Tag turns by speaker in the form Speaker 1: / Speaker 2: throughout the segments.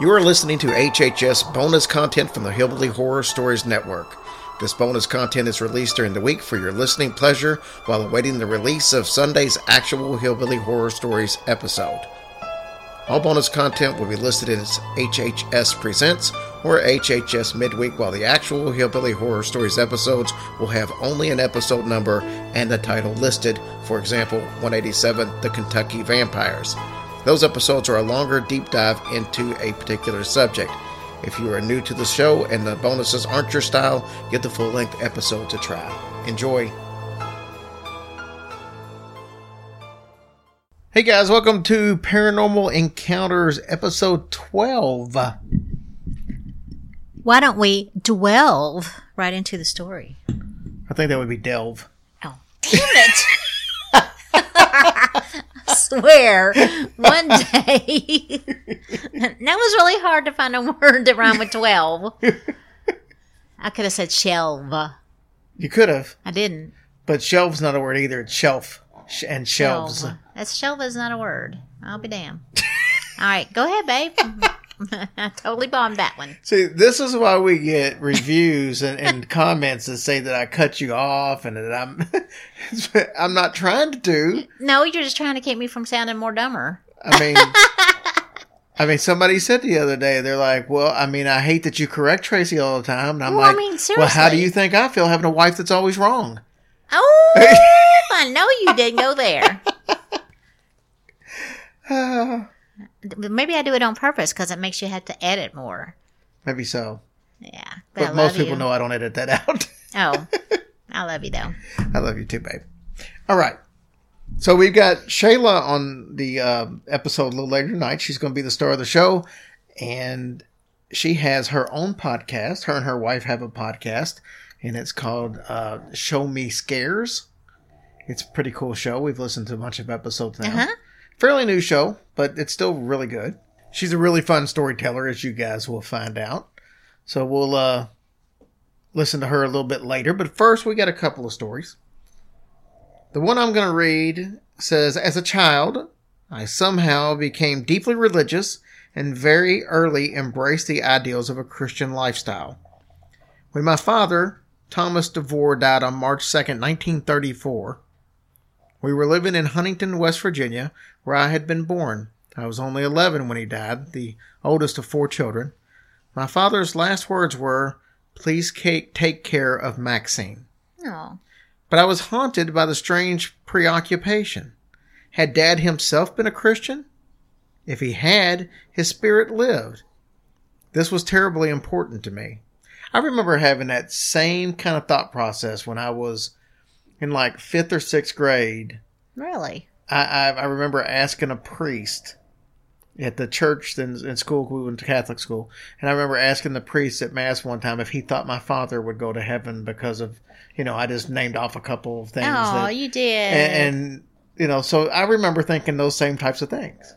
Speaker 1: You are listening to HHS bonus content from the Hillbilly Horror Stories Network. This bonus content is released during the week for your listening pleasure while awaiting the release of Sunday's actual Hillbilly Horror Stories episode. All bonus content will be listed as HHS Presents or HHS Midweek, while the actual Hillbilly Horror Stories episodes will have only an episode number and the title listed, for example, 187 The Kentucky Vampires. Those episodes are a longer deep dive into a particular subject. If you are new to the show and the bonuses aren't your style, get the full length episode to try. Enjoy. Hey guys, welcome to Paranormal Encounters episode 12.
Speaker 2: Why don't we delve right into the story?
Speaker 1: I think that would be Delve.
Speaker 2: Oh, damn it! Swear, one day that was really hard to find a word that rhymed with twelve. I could have said shelve.
Speaker 1: You could have,
Speaker 2: I didn't.
Speaker 1: but shelve's not a word either. It's shelf Sh- and shelves.
Speaker 2: Shelve. That's shelve is not a word. I'll be damned. All right, go ahead, babe. I totally bombed that one.
Speaker 1: See, this is why we get reviews and, and comments that say that I cut you off and that I'm I'm not trying to do.
Speaker 2: No, you're just trying to keep me from sounding more dumber.
Speaker 1: I mean, I mean, somebody said the other day, they're like, "Well, I mean, I hate that you correct Tracy all the time," and I'm
Speaker 2: Well, I
Speaker 1: like,
Speaker 2: mean,
Speaker 1: "Well, how do you think I feel having a wife that's always wrong?"
Speaker 2: Oh, I know you didn't go there. Maybe I do it on purpose because it makes you have to edit more.
Speaker 1: Maybe so,
Speaker 2: Yeah, but,
Speaker 1: but most people
Speaker 2: you.
Speaker 1: know I don't edit that out.
Speaker 2: Oh, I love you though.
Speaker 1: I love you too, babe. All right. So we've got Shayla on the uh, episode a little later tonight. She's going to be the star of the show, and she has her own podcast. Her and her wife have a podcast, and it's called uh, "Show Me Scares." It's a pretty cool show. We've listened to a bunch of episodes now.
Speaker 2: Uh-huh.
Speaker 1: Fairly new show, but it's still really good. She's a really fun storyteller, as you guys will find out. So we'll uh, listen to her a little bit later. But first, we got a couple of stories. The one I'm going to read says As a child, I somehow became deeply religious and very early embraced the ideals of a Christian lifestyle. When my father, Thomas DeVore, died on March 2nd, 1934, we were living in Huntington, West Virginia, where I had been born. I was only 11 when he died, the oldest of four children. My father's last words were, Please take care of Maxine
Speaker 2: Oh,
Speaker 1: but I was haunted by the strange preoccupation. Had Dad himself been a Christian? If he had, his spirit lived. This was terribly important to me. I remember having that same kind of thought process when I was in like fifth or sixth grade.
Speaker 2: really?
Speaker 1: I, I, I remember asking a priest at the church in, in school. We went to Catholic school, and I remember asking the priest at mass one time if he thought my father would go to heaven because of, you know, I just named off a couple of things.
Speaker 2: Oh,
Speaker 1: that,
Speaker 2: you did.
Speaker 1: and, and you know, so I remember thinking those same types of things.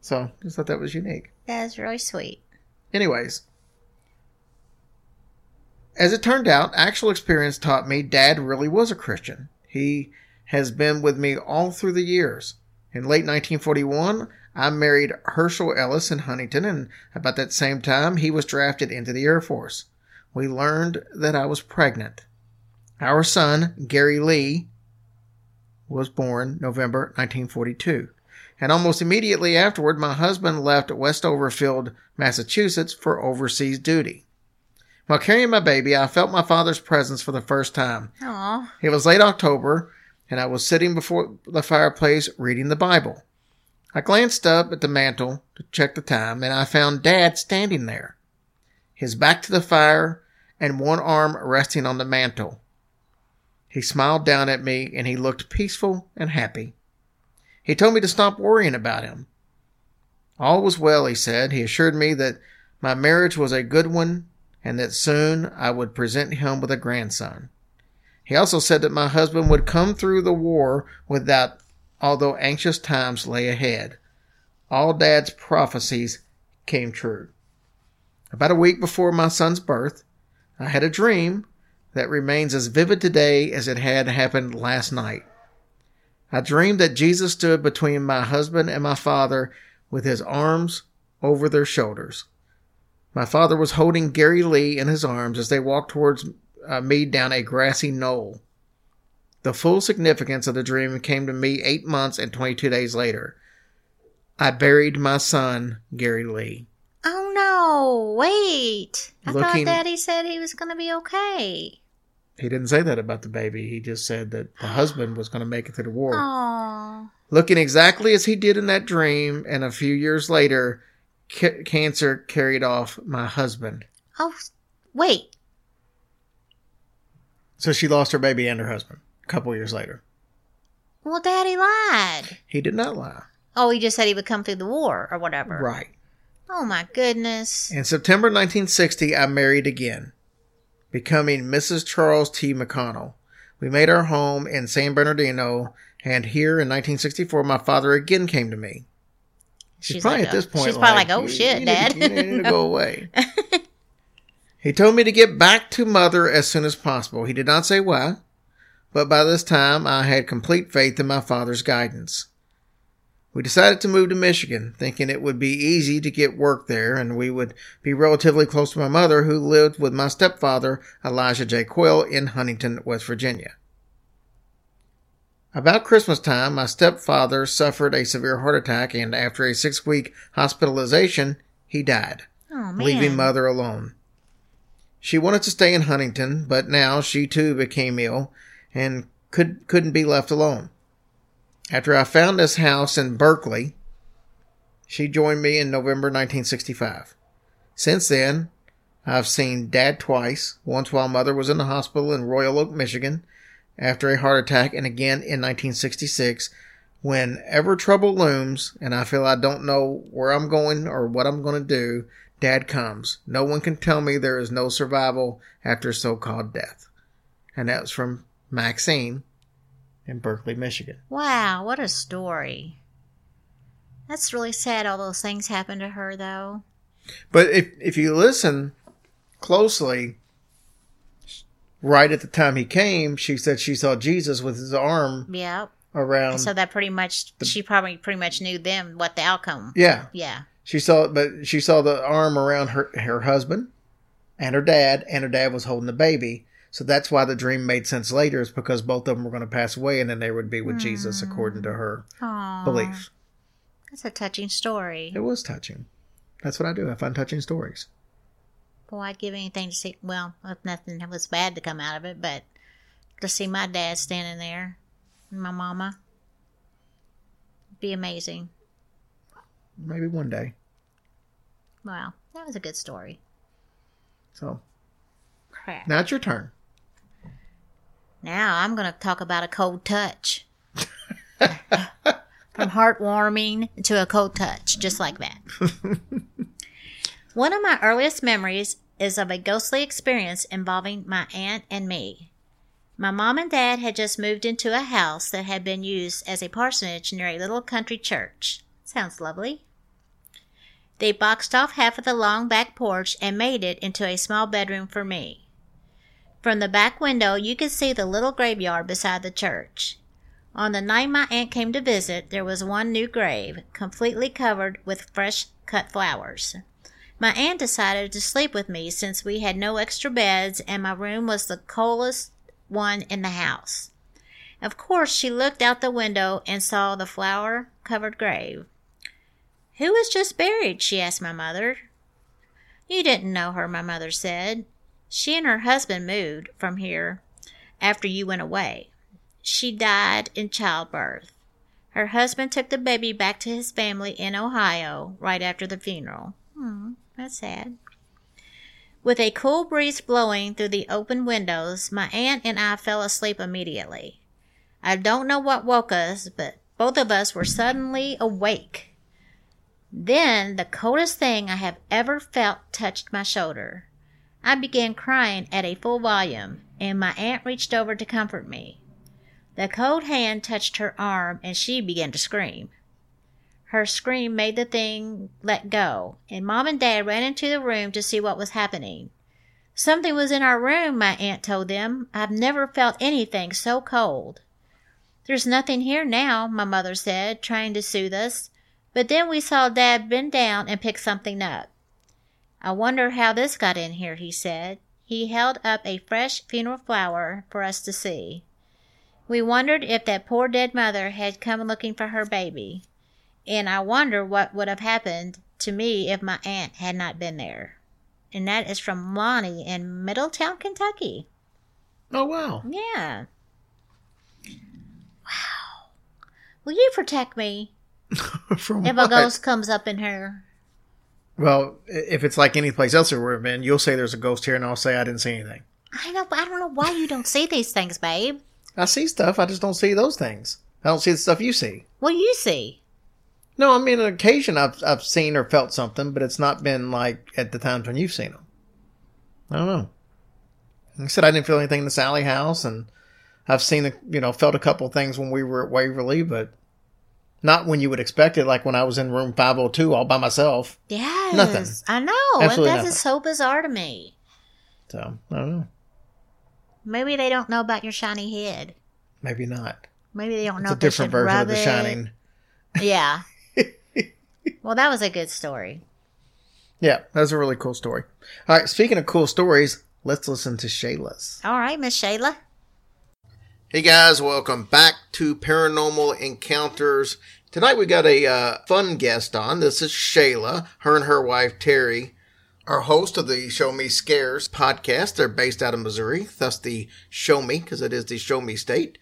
Speaker 1: So just thought that was unique.
Speaker 2: That's really sweet.
Speaker 1: Anyways, as it turned out, actual experience taught me Dad really was a Christian. He has been with me all through the years. In late 1941, I married Herschel Ellis in Huntington, and about that same time, he was drafted into the Air Force. We learned that I was pregnant. Our son, Gary Lee, was born November 1942. And almost immediately afterward, my husband left Westover Field, Massachusetts for overseas duty. While carrying my baby, I felt my father's presence for the first time.
Speaker 2: Oh,
Speaker 1: It was late October, and I was sitting before the fireplace reading the Bible. I glanced up at the mantel to check the time, and I found Dad standing there, his back to the fire and one arm resting on the mantel. He smiled down at me, and he looked peaceful and happy. He told me to stop worrying about him. All was well, he said. He assured me that my marriage was a good one and that soon I would present him with a grandson. He also said that my husband would come through the war without, although anxious times lay ahead. All Dad's prophecies came true. About a week before my son's birth, I had a dream that remains as vivid today as it had happened last night. I dreamed that Jesus stood between my husband and my father with his arms over their shoulders. My father was holding Gary Lee in his arms as they walked towards uh, me down a grassy knoll. The full significance of the dream came to me eight months and 22 days later. I buried my son, Gary Lee.
Speaker 2: Oh no! Wait, I
Speaker 1: Looking-
Speaker 2: thought Daddy said he was going to be okay.
Speaker 1: He didn't say that about the baby. He just said that the husband was going to make it through the war.
Speaker 2: Oh,
Speaker 1: Looking exactly as he did in that dream, and a few years later, ca- cancer carried off my husband.
Speaker 2: oh, wait.
Speaker 1: So she lost her baby and her husband a couple years later.
Speaker 2: Well, Daddy lied.
Speaker 1: He did not lie.
Speaker 2: Oh, he just said he would come through the war or whatever.
Speaker 1: Right.
Speaker 2: Oh my goodness.
Speaker 1: In September 1960, I married again, becoming Mrs. Charles T. McConnell. We made our home in San Bernardino, and here in 1964, my father again came to me. She's, probably
Speaker 2: like,
Speaker 1: at this
Speaker 2: oh-
Speaker 1: point.
Speaker 2: She's probably like,
Speaker 1: "You-
Speaker 2: "Oh shit, Dad."
Speaker 1: to- to go away. he told me to get back to mother as soon as possible. He did not say why, but by this time I had complete faith in my father's guidance. We decided to move to Michigan, thinking it would be easy to get work there and we would be relatively close to my mother, who lived with my stepfather, Elijah J. Quill, in Huntington, West Virginia. About Christmas time, my stepfather suffered a severe heart attack, and after a six week hospitalization, he died,
Speaker 2: oh
Speaker 1: leaving mother alone. She wanted to stay in Huntington, but now she too became ill and could, couldn't be left alone. After I found this house in Berkley, she joined me in November 1965. Since then, I've seen Dad twice, once while Mother was in the hospital in Royal Oak, Michigan, after a heart attack, and again in 1966. Whenever trouble looms and I feel I don't know where I'm going or what I'm going to do, Dad comes. No one can tell me there is no survival after so called death. And that was from Maxine in Berkley, Michigan.
Speaker 2: Wow, what a story. That's really sad all those things happened to her though.
Speaker 1: But if if you listen closely, right at the time he came, she said she saw Jesus with his arm
Speaker 2: Yeah.
Speaker 1: around.
Speaker 2: So that pretty much she probably pretty much knew them what the outcome.
Speaker 1: yeah,
Speaker 2: Yeah.
Speaker 1: she saw, but she saw the arm around her her husband and her dad, and her dad was holding the baby. So that's why the dream made sense later, is because both of them were going to pass away, and then they would be with Jesus, hmm. according to her belief.
Speaker 2: That's a touching story.
Speaker 1: It was touching. That's what I do. I find touching stories.
Speaker 2: Boy, I'd give anything to see. Well, if nothing was bad to come out of it, but to see my dad standing there, and my mama, be amazing.
Speaker 1: Maybe one day.
Speaker 2: Wow, that was a good story.
Speaker 1: So
Speaker 2: Crap.
Speaker 1: now it's your turn.
Speaker 2: Now I'm going to talk about a cold touch. From heartwarming to a cold touch, just like that. One of my earliest memories is of a ghostly experience involving my aunt and me. My mom and dad had just moved into a house that had been used as a parsonage near a little country church. Sounds lovely. They boxed off half of the long back porch and made it into a small bedroom for me. From the back window, you could see the little graveyard beside the church. On the night my aunt came to visit, there was one new grave, completely covered with fresh cut flowers. My aunt decided to sleep with me since we had no extra beds and my room was the coldest one in the house. Of course, she looked out the window and saw the flower covered grave. Who was just buried? she asked my mother. You didn't know her, my mother said. She and her husband moved from here after you went away. She died in childbirth. Her husband took the baby back to his family in Ohio right after the funeral. Hmm, that's sad. With a cool breeze blowing through the open windows, my aunt and I fell asleep immediately. I don't know what woke us, but both of us were suddenly awake. Then the coldest thing I have ever felt touched my shoulder. I began crying at a full volume, and my aunt reached over to comfort me. The cold hand touched her arm, and she began to scream. Her scream made the thing let go, and Mom and Dad ran into the room to see what was happening. Something was in our room, my aunt told them. I've never felt anything so cold. There's nothing here now, my mother said, trying to soothe us, But then we saw Dad bend down and pick something up. I wonder how this got in here, he said. He held up a fresh funeral flower for us to see. We wondered if that poor dead mother had come looking for her baby. And I wonder what would have happened to me if my aunt had not been there. And that is from Lonnie in Middletown, Kentucky.
Speaker 1: Oh wow.
Speaker 2: Yeah. Wow. Will you protect me
Speaker 1: From
Speaker 2: if a ghost comes up in here?
Speaker 1: Well, if it's like any place else we've been, you'll say there's a ghost here, and I'll say I didn't see anything.
Speaker 2: I know, but I don't know why you don't see these things, babe.
Speaker 1: I see stuff. I just don't see those things. I don't see the stuff you see.
Speaker 2: What do you see?
Speaker 1: No, I mean, on occasion I've I've seen or felt something, but it's not been like at the times when you've seen them. I don't know. Like I said I didn't feel anything in the Sallie house, and I've seen a, you know felt a couple things when we were at Waverly, but not when you would expect it. Like when I was in room five hundred two all by myself.
Speaker 2: Yes.
Speaker 1: Nothing.
Speaker 2: I know.
Speaker 1: Absolutely
Speaker 2: and that's so bizarre to me.
Speaker 1: So I don't know.
Speaker 2: Maybe they don't know about your shiny head.
Speaker 1: Maybe not.
Speaker 2: Maybe they don't
Speaker 1: It's
Speaker 2: know
Speaker 1: a different version of The
Speaker 2: it.
Speaker 1: Shining.
Speaker 2: Yeah. well, that was a good story.
Speaker 1: Yeah, that was a really cool story. All right, speaking of cool stories, let's listen to Shayla's.
Speaker 2: All right, Miss Shayla.
Speaker 1: Hey guys, welcome back to Paranormal Encounters. Tonight we got a uh, fun guest on. This is Shayla, her and her wife Terry, are host of the Show Me Scares podcast. They're based out of Missouri, thus the Show Me, because it is the Show Me state.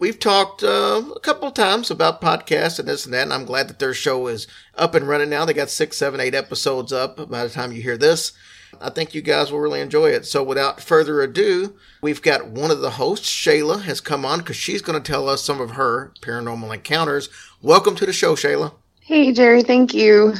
Speaker 1: We've talked uh, a couple times about podcasts and this and that, and I'm glad that their show is up and running now. They got six, seven, eight episodes up by the time you hear this. I think you guys will really enjoy it. So, without further ado, we've got one of the hosts, Shayla, has come on because she's going to tell us some of her paranormal encounters. Welcome to the show, Shayla.
Speaker 3: Hey, Jerry, thank you.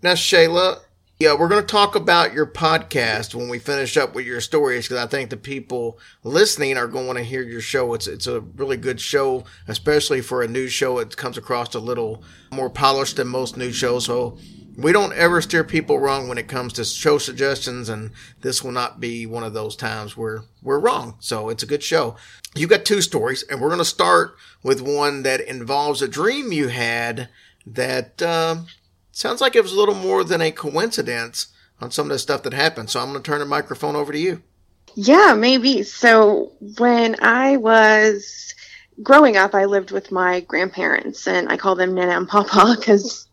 Speaker 1: Now, Shayla, yeah, we're going to talk about your podcast when we finish up with your stories because I think the people listening are going to hear your show. It's it's a really good show, especially for a news show. It comes across a little more polished than most news shows. So we don't ever steer people wrong when it comes to show suggestions, and this will not be one of those times where we're wrong. So it's a good show. You got two stories, and we're going to start with one that involves a dream you had that. um sounds like it was a little more than a coincidence on some of the stuff that happened. So I'm going to turn the microphone over to you.
Speaker 3: Yeah, maybe. So, when I was growing up, I lived with my grandparents, and I call them Nana and Papa because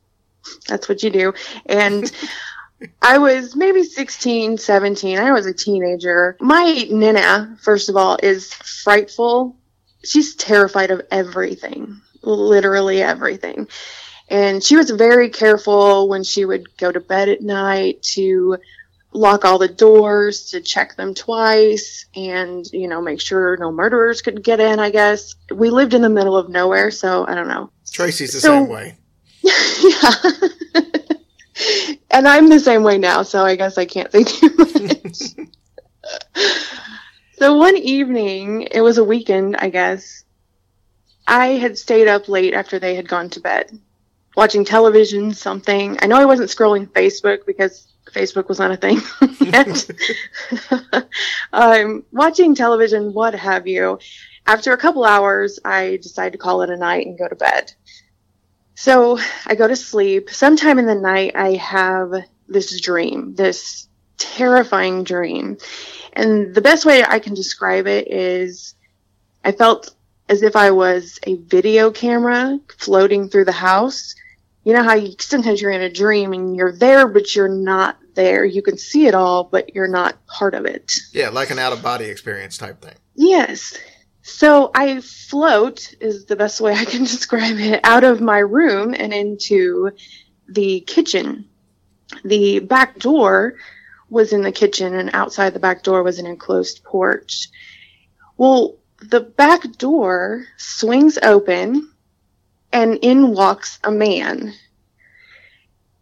Speaker 3: that's what you do. And I was maybe 16, 17. I was a teenager. My Nana, first of all, is frightful. She's terrified of everything, literally everything. And she was very careful when she would go to bed at night to lock all the doors, to check them twice, and, you know, make sure no murderers could get in, I guess. We lived in the middle of nowhere, so I don't know.
Speaker 1: Tracy's the
Speaker 3: So-
Speaker 1: same way.
Speaker 3: yeah. and I'm the same way now, so I guess I can't say too much. so one evening, it was a weekend, I guess. I had stayed up late after they had gone to bed, watching television, something. I know I wasn't scrolling Facebook because Facebook was not a thing yet. um, watching television, what have you. After a couple hours, I decided to call it a night and go to bed. So I go to sleep. Sometime in the night, I have this dream, this terrifying dream. And the best way I can describe it is I felt as if I was a video camera floating through the house. You know how you, sometimes you're in a dream and you're there, but you're not there. You can see it all, but you're not part of it.
Speaker 1: Yeah, like an out of body experience type thing.
Speaker 3: Yes. So I float is the best way I can describe it out of my room and into the kitchen. The back door was in the kitchen and outside the back door was an enclosed porch. Well, the back door swings open and in walks a man.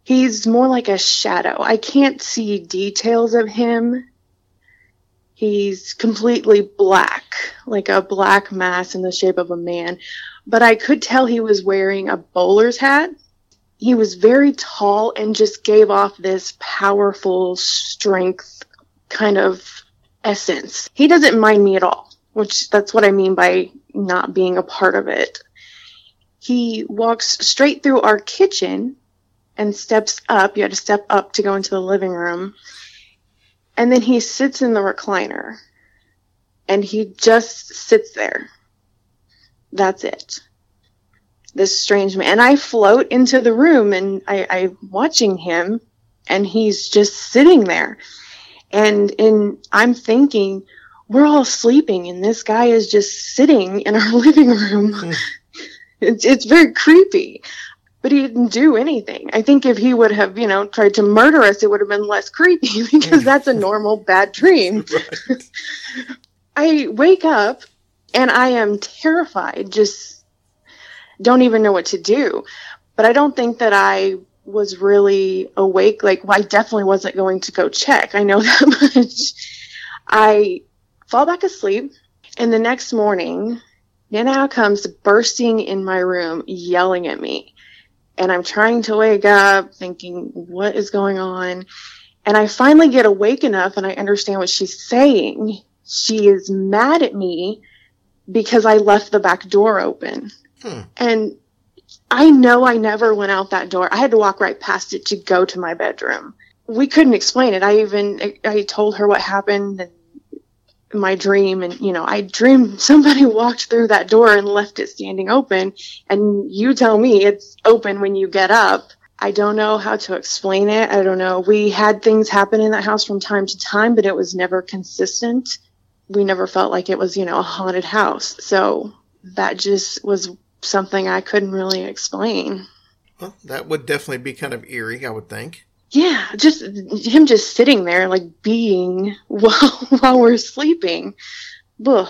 Speaker 3: He's more like a shadow. I can't see details of him. He's completely black, like a black mass in the shape of a man. But I could tell he was wearing a bowler's hat. He was very tall and just gave off this powerful strength kind of essence. He doesn't mind me at all, which that's what I mean by not being a part of it. He walks straight through our kitchen and steps up. You had to step up to go into the living room. And then he sits in the recliner and he just sits there. That's it. This strange man. And I float into the room and I, I'm watching him and he's just sitting there. And in, I'm thinking, we're all sleeping and this guy is just sitting in our living room. it's, it's very creepy but he didn't do anything. I think if he would have, you know, tried to murder us, it would have been less creepy because that's a normal bad dream. Right. I wake up and I am terrified, just don't even know what to do. But I don't think that I was really awake. Like, well, I definitely wasn't going to go check. I know that much. I fall back asleep, and the next morning, Nana comes bursting in my room, yelling at me. And I'm trying to wake up, thinking, what is going on? And I finally get awake enough and I understand what she's saying. She is mad at me because I left the back door open. Hmm. And I know I never went out that door. I had to walk right past it to go to my bedroom. We couldn't explain it. I even I told her what happened and my dream and you know i dreamed somebody walked through that door and left it standing open and you tell me it's open when you get up. I don't know how to explain it. I don't know. We had things happen in that house from time to time but it was never consistent. We never felt like it was you know a haunted house. So that just was something i couldn't really explain.
Speaker 1: Well that would definitely be kind of eerie i would think
Speaker 3: yeah, just him just sitting there like being while while we're sleeping. Ugh.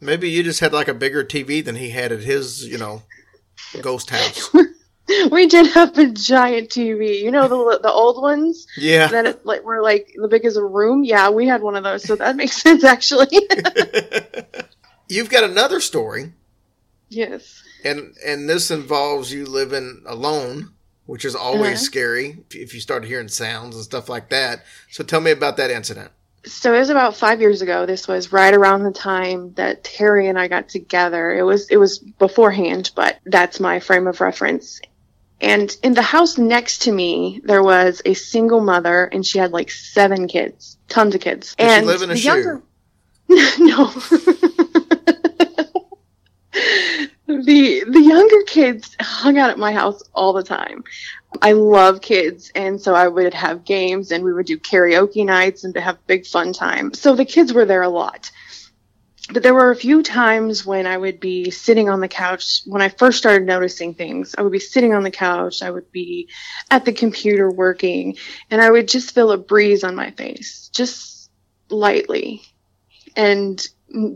Speaker 1: Maybe you just had like a bigger TV than he had at his, you know, ghost house.
Speaker 3: we did have a giant TV. You know the the old ones.
Speaker 1: Yeah.
Speaker 3: That it, like were like the big as a room. Yeah, we had one of those, so that makes sense actually.
Speaker 1: You've got another story.
Speaker 3: Yes.
Speaker 1: And and this involves you living alone which is always uh-huh. scary if you start hearing sounds and stuff like that. So tell me about that incident.
Speaker 3: So it was about five years ago. This was right around the time that Terry and I got together. It was it was beforehand, but that's my frame of reference. And in the house next to me, there was a single mother, and she had like seven kids, tons of kids.
Speaker 1: Did and she live in a shoe? Younger...
Speaker 3: no. The the younger kids hung out at my house all the time. I love kids, and so I would have games, and we would do karaoke nights, and to have big fun time. So the kids were there a lot. But there were a few times when I would be sitting on the couch. When I first started noticing things, I would be sitting on the couch. I would be at the computer working, and I would just feel a breeze on my face, just lightly. And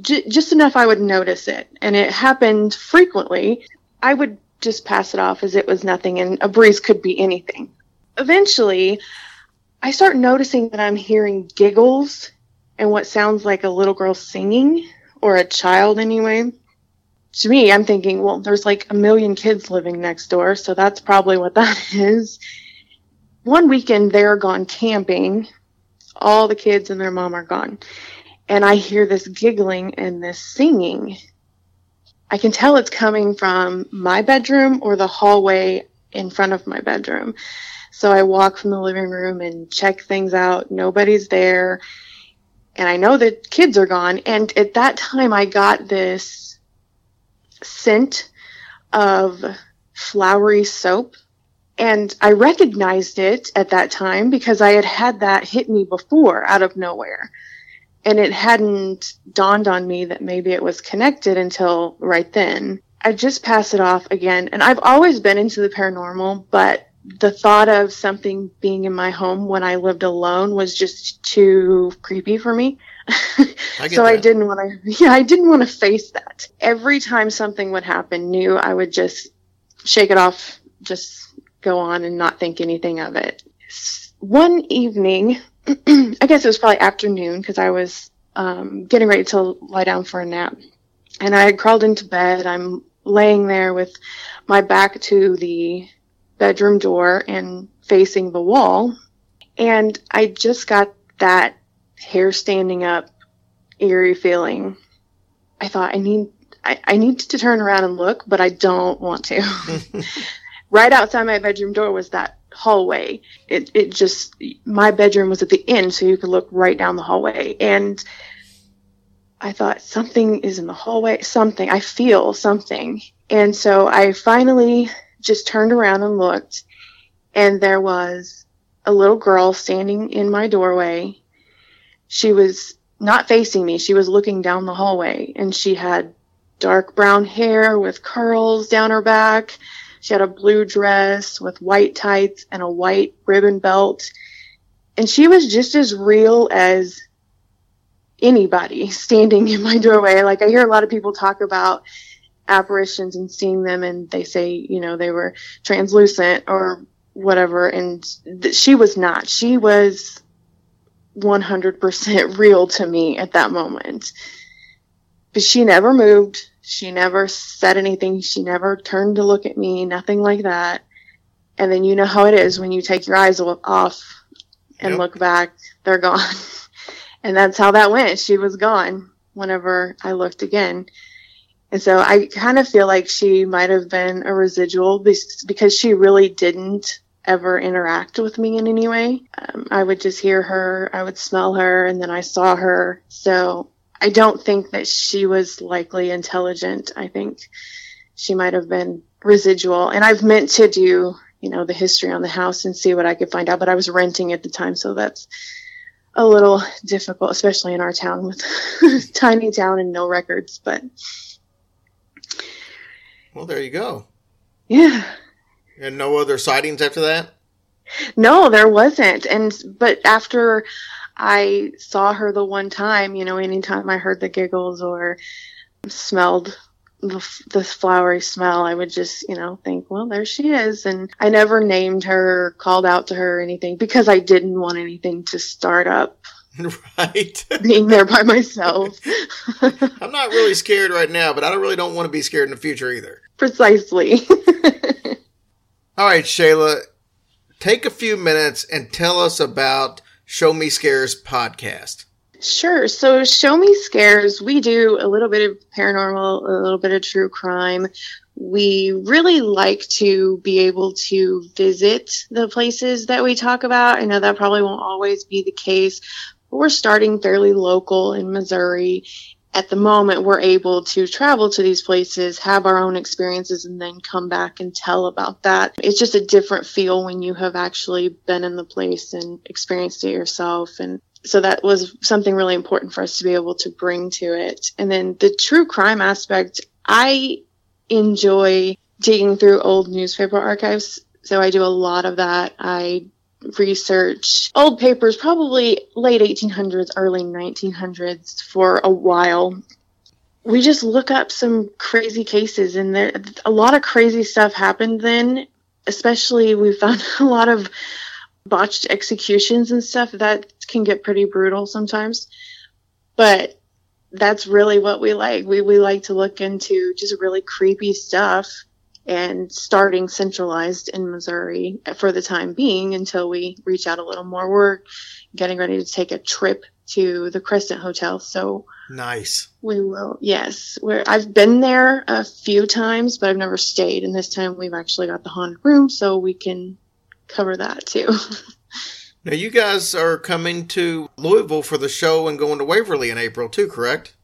Speaker 3: j- just enough I would notice it. And it happened frequently. I would just pass it off as it was nothing, and a breeze could be anything. Eventually, I start noticing that I'm hearing giggles and what sounds like a little girl singing, or a child anyway. To me, I'm thinking, well, there's like a million kids living next door, so that's probably what that is. One weekend, they're gone camping. All the kids and their mom are gone and I hear this giggling and this singing. I can tell it's coming from my bedroom or the hallway in front of my bedroom. So I walk from the living room and check things out. Nobody's there. And I know the kids are gone. And at that time, I got this scent of flowery soap. And I recognized it at that time because I had had that hit me before out of nowhere and it hadn't dawned on me that maybe it was connected until right then. I just pass it off again, and I've always been into the paranormal, but the thought of something being in my home when I lived alone was just too creepy for me. I so that. I didn't want to, yeah, I didn't want to face that. Every time something would happen new, I would just shake it off, just go on and not think anything of it. One evening, I guess it was probably afternoon because I was um, getting ready to lie down for a nap. And I had crawled into bed. I'm laying there with my back to the bedroom door and facing the wall. And I just got that hair standing up, eerie feeling. I thought I need I, I need to turn around and look, but I don't want to. right outside my bedroom door was that hallway. It, it just, my bedroom was at the end, so you could look right down the hallway. And I thought, something is in the hallway, something, I feel something. And so I finally just turned around and looked, and there was a little girl standing in my doorway. She was not facing me, she was looking down the hallway, and she had dark brown hair with curls down her back. She had a blue dress with white tights and a white ribbon belt. And she was just as real as anybody standing in my doorway. Like I hear a lot of people talk about apparitions and seeing them and they say, you know, they were translucent or whatever. And th- she was not. She was 100% real to me at that moment. But she never moved. She never said anything. She never turned to look at me, nothing like that. And then you know how it is when you take your eyes off and
Speaker 1: Yep.
Speaker 3: look back, they're gone. and that's how that went. She was gone whenever I looked again. And so I kind of feel like she might have been a residual because she really didn't ever interact with me in any way. Um, I would just hear her, I would smell her, and then I saw her. So I don't think that she was likely intelligent. I think she might have been residual. And I've meant to do, you know, the history on the house and see what I could find out, but I was renting at the time, so that's a little difficult, especially in our town with tiny town and no records. But
Speaker 1: Well, there you go.
Speaker 3: yeah.
Speaker 1: And no other sightings after that?
Speaker 3: No, there wasn't. And but after I saw her the one time, you know, anytime I heard the giggles or smelled the, the flowery smell, I would just, you know, think, well, there she is. And I never named her, called out to her or anything because I didn't want anything to start up
Speaker 1: right.
Speaker 3: being there by myself.
Speaker 1: I'm not really scared right now, but I don't really don't want to be scared in the future either.
Speaker 3: Precisely.
Speaker 1: All right, Shayla, take a few minutes and tell us about Show Me Scares podcast.
Speaker 3: Sure. So, Show Me Scares, we do a little bit of paranormal, a little bit of true crime. We really like to be able to visit the places that we talk about. I know that probably won't always be the case, but we're starting fairly local in Missouri. At the moment, we're able to travel to these places, have our own experiences, and then come back and tell about that. It's just a different feel when you have actually been in the place and experienced it yourself. And so that was something really important for us to be able to bring to it. And then the true crime aspect, I enjoy digging through old newspaper archives. So I do a lot of that. I research old papers, probably late 1800s, early 1900s for a while. We just look up some crazy cases, and there a lot of crazy stuff happened then. Especially, we found a lot of botched executions and stuff that can get pretty brutal sometimes. But that's really what we like. We we like to look into just really creepy stuff and starting centralized in Missouri for the time being until we reach out a little more. We're getting ready to take a trip to the Crescent Hotel, so
Speaker 1: Nice.
Speaker 3: we will. Yes, where I've been there a few times, but I've never stayed. And this time we've actually got the haunted room, so we can cover that too.
Speaker 1: Now, you guys are coming to Louisville for the show and going to Waverly in April, too, correct?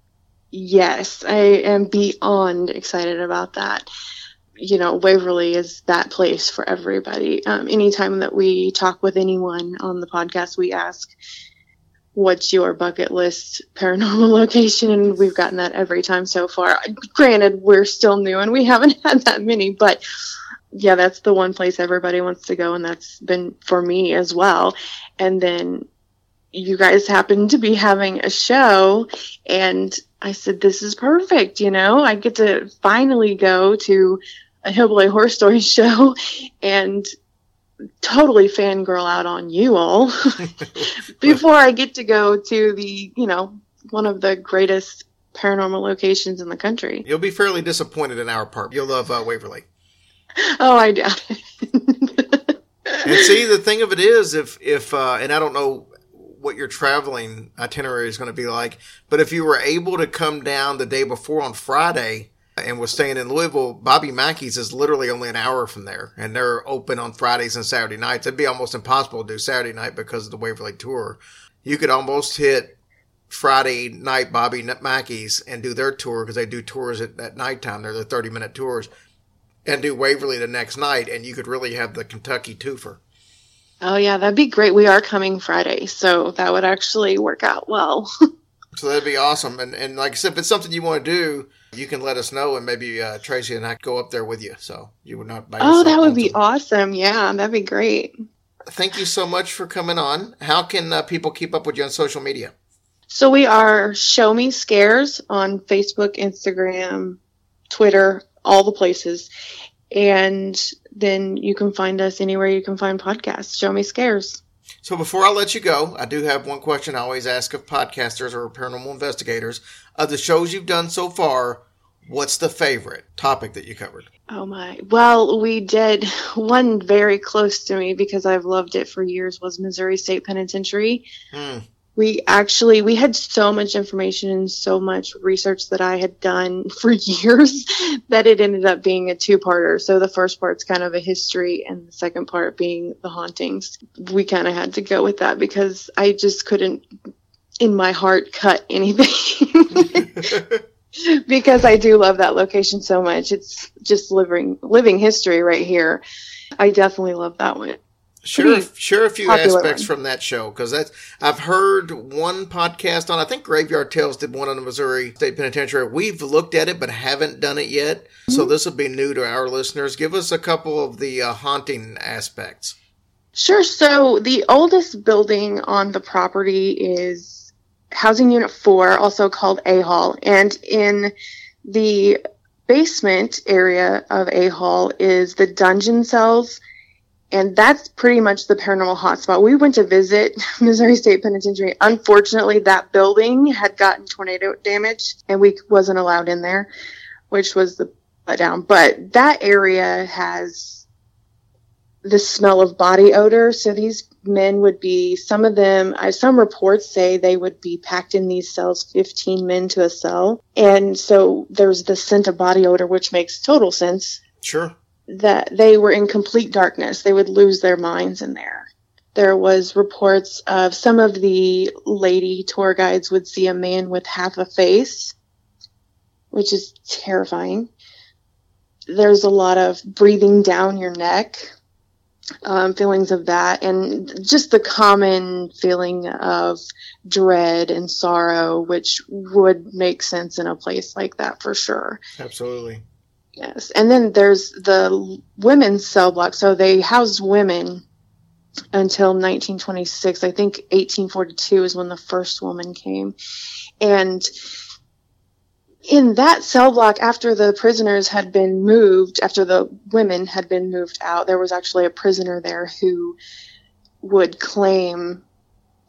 Speaker 3: Yes, I am beyond excited about that. You know, Waverly is that place for everybody. Um, anytime that we talk with anyone on the podcast, we ask, What's your bucket list paranormal location? And we've gotten that every time so far. Granted, we're still new and we haven't had that many, but yeah, that's the one place everybody wants to go, and that's been for me as well. And then you guys happen to be having a show, and I said, This is perfect. You know, I get to finally go to a Hillbilly Horror Story show and totally fangirl out on you all before I get to go to the, you know, one of the greatest paranormal locations in the country.
Speaker 1: You'll be fairly disappointed in our part. You'll love uh, Waverly.
Speaker 3: Oh, I doubt it.
Speaker 1: And see, the thing of it is, if if uh, and I don't know what your traveling itinerary is going to be like. But if you were able to come down the day before on Friday and was staying in Louisville, Bobby Mackey's is literally only an hour from there, and they're open on Fridays and Saturday nights. It'd be almost impossible to do Saturday night because of the Waverly tour. You could almost hit Friday night Bobby Mackey's and do their tour because they do tours at, at nighttime. They're the 30 minute tours and do Waverly the next night. And you could really have the Kentucky twofer.
Speaker 3: Oh, yeah, that'd be great. We are coming Friday. So that would actually work out well.
Speaker 1: so that'd be awesome. And, and like I said, if it's something you want to do, you can let us know and maybe uh, Tracy and I go up there with you. So you would not.
Speaker 3: oh, that would be awesome. Yeah, that'd be great.
Speaker 1: Thank you so much for coming on. How can uh, people keep up with you on social media?
Speaker 3: So we are Show Me Scares on Facebook, Instagram, Twitter, all the places. And then you can find us anywhere you can find podcasts. Show Me Scares.
Speaker 1: So before I let you go, I do have one question I always ask of podcasters or paranormal investigators. Of the shows you've done so far, what's the favorite topic that you covered?
Speaker 3: Oh my. Well, we did one very close to me because I've loved it for years was Missouri State Penitentiary. Hmm we actually we had so much information and so much research that I had done for years that it ended up being a two-parter. So the first part's kind of a history and the second part being the hauntings. We kind of had to go with that because I just couldn't in my heart cut anything. because I do love that location so much. It's just living living history right here. I definitely love that one
Speaker 1: share share a few aspects one. from that show because that's I've heard one podcast on I think Graveyard Tales did one on the Missouri State Penitentiary. We've looked at it but haven't done it yet, mm-hmm. so this will be new to our listeners. Give us a couple of the uh, haunting aspects.
Speaker 3: Sure. So the oldest building on the property is Housing Unit Four, also called A Hall, and in the basement area of A Hall is the dungeon cells and that's pretty much the paranormal hotspot. We went to visit Missouri State Penitentiary. Unfortunately, that building had gotten tornado damage and we wasn't allowed in there, which was the down. But that area has the smell of body odor. So these men would be, some of them, some reports say they would be packed in these cells, 15 men to a cell. And so there's the scent of body odor, which makes total sense.
Speaker 1: Sure
Speaker 3: that they were in complete darkness. They would lose their minds in there. There was reports of some of the lady tour guides would see a man with half a face, which is terrifying. There's a lot of breathing down your neck, um, feelings of that, and just the common feeling of dread and sorrow, which would make sense in a place like that for sure.
Speaker 1: Absolutely.
Speaker 3: Yes, and then there's the women's cell block. So they housed women until 1926. I think 1842 is when the first woman came, and in that cell block, after the prisoners had been moved, after the women had been moved out, there was actually a prisoner there who would claim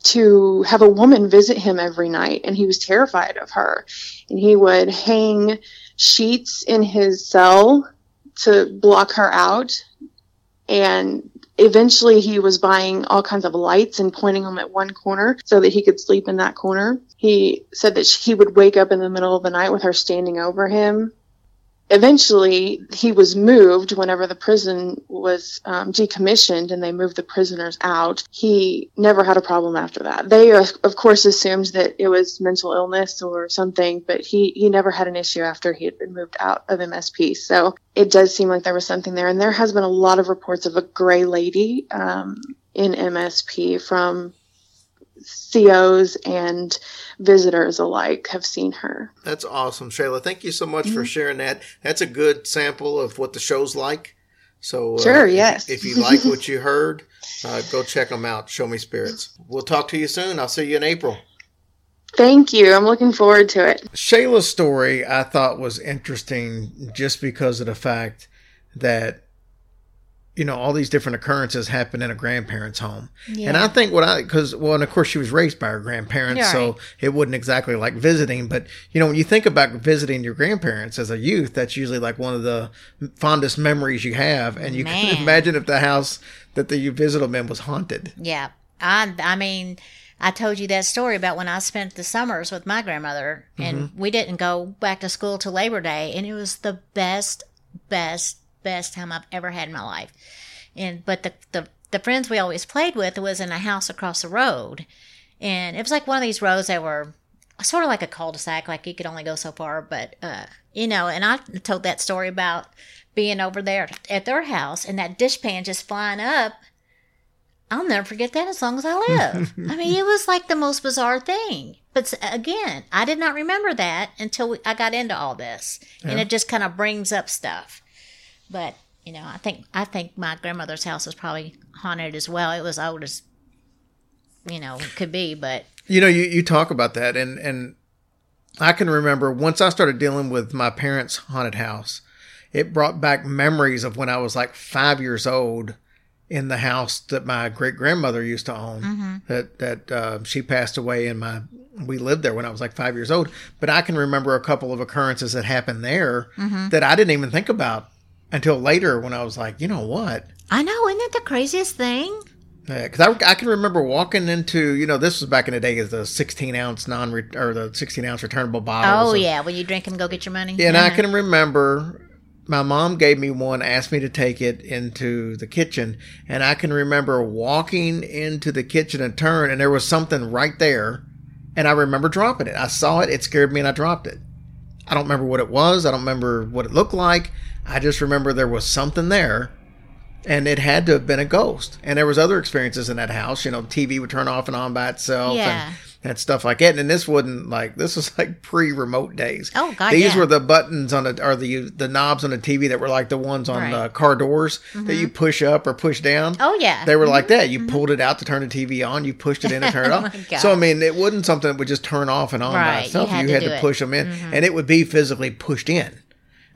Speaker 3: to have a woman visit him every night, and he was terrified of her. And he would hang sheets in his cell to block her out. And eventually he was buying all kinds of lights and pointing them at one corner so that he could sleep in that corner. He said that he would wake up in the middle of the night with her standing over him eventually he was moved whenever the prison was um, decommissioned and they moved the prisoners out. He never had a problem after that. They of course assumed that it was mental illness or something but he he never had an issue after he had been moved out of msp so it does seem like there was something there. And there has been a lot of reports of a gray lady um, in msp from COs and visitors alike have seen her.
Speaker 1: That's awesome, Shayla. Thank you so much mm-hmm. for sharing that. That's a good sample of what the show's like. So,
Speaker 3: uh, sure, yes.
Speaker 1: If, if you like what you heard, uh, go check them out. Show Me Spirits. We'll talk to you soon. I'll see you in April.
Speaker 3: Thank you. I'm looking forward to it.
Speaker 1: Shayla's story I thought was interesting just because of the fact that you know all these different occurrences happen in a grandparent's home yeah. and i think what i because well and of course she was raised by her grandparents so right. it wasn't exactly like visiting but you know when you think about visiting your grandparents as a youth that's usually like one of the fondest memories you have and you Man. can imagine if the house that the, you visited them in was haunted
Speaker 2: yeah i i mean I told you that story about when I spent the summers with my grandmother, and mm-hmm. we didn't go back to school till Labor Day, and it was the best, best, best time I've ever had in my life. And but the the the friends we always played with was in a house across the road, and it was like one of these roads that were sort of like a cul-de-sac, like you could only go so far. But uh, you know, and I told that story about being over there at their house and that dishpan just flying up. I'll never forget that as long as I live. I mean, it was like the most bizarre thing. But again, I did not remember that until we, I got into all this, and it just kind of brings up stuff. But you know, I think I think my grandmother's house was probably haunted as well. It was old as you know could be, but
Speaker 1: You know, you, you talk about that, and, and I can remember once I started dealing with my parents' haunted house, it brought back memories of when I was like five years old in the house that my great grandmother used to own. That that uh, she passed away, and my we lived there when I was like five years old. But I can remember a couple of occurrences that happened there that I didn't even think about until later when I was like, you know what?
Speaker 2: I know, isn't it the craziest thing?
Speaker 1: because I, I can remember walking into you know this was back in the day as the 16 ounce non or the 16 ounce returnable bottles.
Speaker 2: Oh yeah, when you drink and go get your money.
Speaker 1: Yeah, and I
Speaker 2: Uh-huh.
Speaker 1: can remember my mom gave me one, asked me to take it into the kitchen, and I can remember walking into the kitchen and turn, and there was something right there, and I remember dropping it. I saw it, it scared me, and I dropped it. I don't remember what it was. I don't remember what it looked like. I just remember there was something there, and it had to have been a ghost. And there was other experiences in that house. You know, TV would turn off and on by itself,
Speaker 2: Yeah.
Speaker 1: and, and stuff like that. And this wouldn't like this was like pre-remote days.
Speaker 2: Oh, God,
Speaker 1: These
Speaker 2: yeah.
Speaker 1: were the buttons on the or the the knobs on the TV that were like the ones on
Speaker 2: Right. Mm-hmm.
Speaker 1: the car doors that you push up or push down.
Speaker 2: Oh yeah.
Speaker 1: They were like that. You pulled it out to turn the TV on. You pushed it in to turn it
Speaker 2: Oh,
Speaker 1: off.
Speaker 2: gosh.
Speaker 1: So I mean, it wasn't something that would just turn off and on by
Speaker 2: Right, you
Speaker 1: itself.
Speaker 2: had
Speaker 1: You
Speaker 2: to
Speaker 1: had to.
Speaker 2: Mm-hmm.
Speaker 1: push them in, and it would be physically pushed in.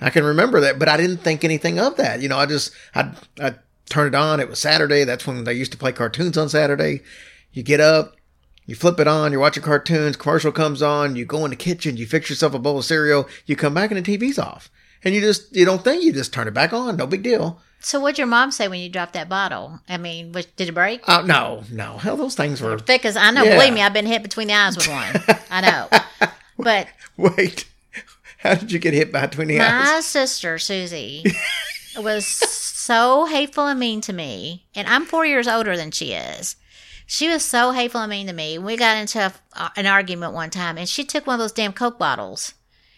Speaker 1: I can remember that, but I didn't think anything of that. You know, I just I I turned it on. It was Saturday. That's when they used to play cartoons on Saturday. You get up, you flip it on, you're watching cartoons. Commercial comes on. You go in the kitchen. You fix yourself a bowl of cereal. You come back and the TV's off, and you just you don't think you just turn it back on. No big deal.
Speaker 2: so what'd your mom say when you dropped that bottle? I mean, was, did it break?
Speaker 1: Oh no, no, hell, those things were.
Speaker 2: Thick as I know.
Speaker 1: Yeah.
Speaker 2: Believe me, I've been hit between the eyes with one. I know. But
Speaker 1: Wait, how did you get hit between the eyes?
Speaker 2: my sister Susie was so hateful and mean to me, and I'm four years older than she is. She was so hateful and mean to me. We got into a, an argument one time, and she took one of those damn Coke bottles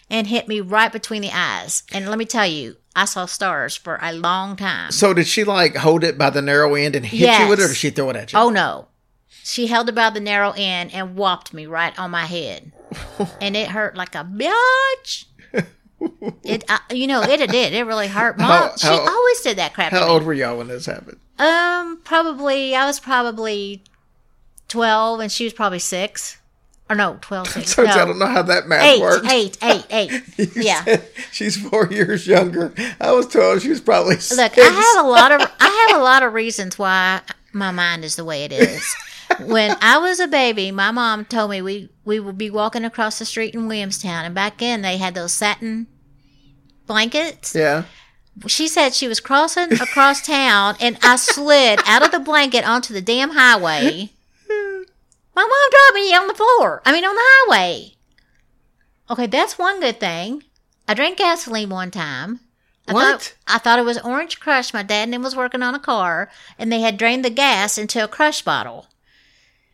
Speaker 2: and hit me right between the eyes. And let me tell you, I saw stars for a long time.
Speaker 1: So did she like hold it by the narrow end and hit you with it, or did she throw it at you?
Speaker 2: Oh no. She held it by the narrow end and whopped me right on my head. and it hurt like a bitch. It, I, you know, it did. It really hurt. Mom,
Speaker 1: How-
Speaker 2: she
Speaker 1: how-
Speaker 2: always did that crap.
Speaker 1: How old were y'all when this happened?
Speaker 2: Um, probably I was probably twelve, and she was probably six, or no, 12, six.
Speaker 1: Turns out I don't know how that math
Speaker 2: eight,
Speaker 1: works.
Speaker 2: eight, eight, eight. Yeah.
Speaker 1: She's four years younger. I was told she was probably six.
Speaker 2: Look, I have a lot of I have a lot of reasons why my mind is the way it is. when I was a baby, my mom told me we we would be walking across the street in Williamstown, and back then they had those satin blankets.
Speaker 1: yeah.
Speaker 2: She said she was crossing across town, and I slid out of the blanket onto the damn highway. My mom dropped me on the floor. I mean, on the highway. Okay, that's one good thing. I drank gasoline one time. I
Speaker 1: What?
Speaker 2: Thought, I thought it was Orange Crush. My dad and him was working on a car, and they had drained the gas into a Crush bottle.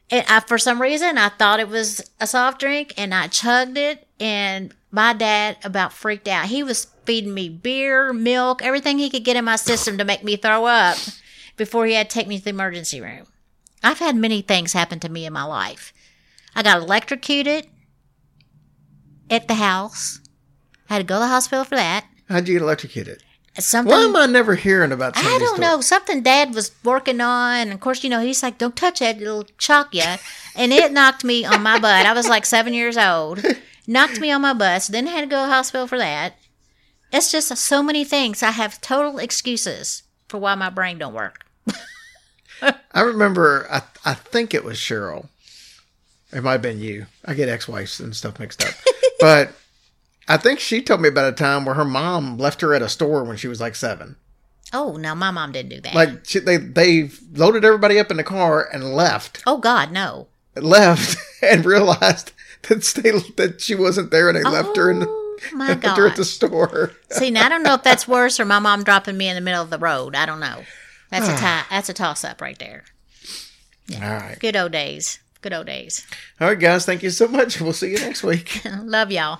Speaker 2: And I, for some reason, I thought it was a soft drink, and I chugged it. And my dad about freaked out. He was feeding me beer, milk, everything he could get in my system to make me throw up before he had to take me to the emergency room. I've had many things happen to me in my life. I got electrocuted at the house. I had to go to the hospital for that.
Speaker 1: How'd you get electrocuted?
Speaker 2: Something
Speaker 1: Why am I never hearing about
Speaker 2: I don't know. Something Dad was working on, and of course, you know, he's like, "Don't touch that; it'll shock you." And it knocked me on my butt. I was like seven years old. Knocked me on my butt. So then I had to go to the hospital for that. It's just so many things. I have total excuses for why my brain don't work.
Speaker 1: I remember, I, I think it was Cheryl. It might have been you. I get ex wives and stuff mixed up. but I think she told me about a time where her mom left her at a store when she was like seven.
Speaker 2: Oh no, my mom didn't do that.
Speaker 1: Like she, they they loaded everybody up in the car and left.
Speaker 2: oh God, no.
Speaker 1: left and realized that they, that she wasn't there and they left her in the,
Speaker 2: Oh, my
Speaker 1: left her at the store.
Speaker 2: See, now I don't know if that's worse or my mom dropping me in the middle of the road. I don't know. That's a ah. tie. That's a toss up right there.
Speaker 1: All right.
Speaker 2: Good old days. Good old days.
Speaker 1: All right, guys. Thank you so much. We'll see you next week.
Speaker 2: Love y'all.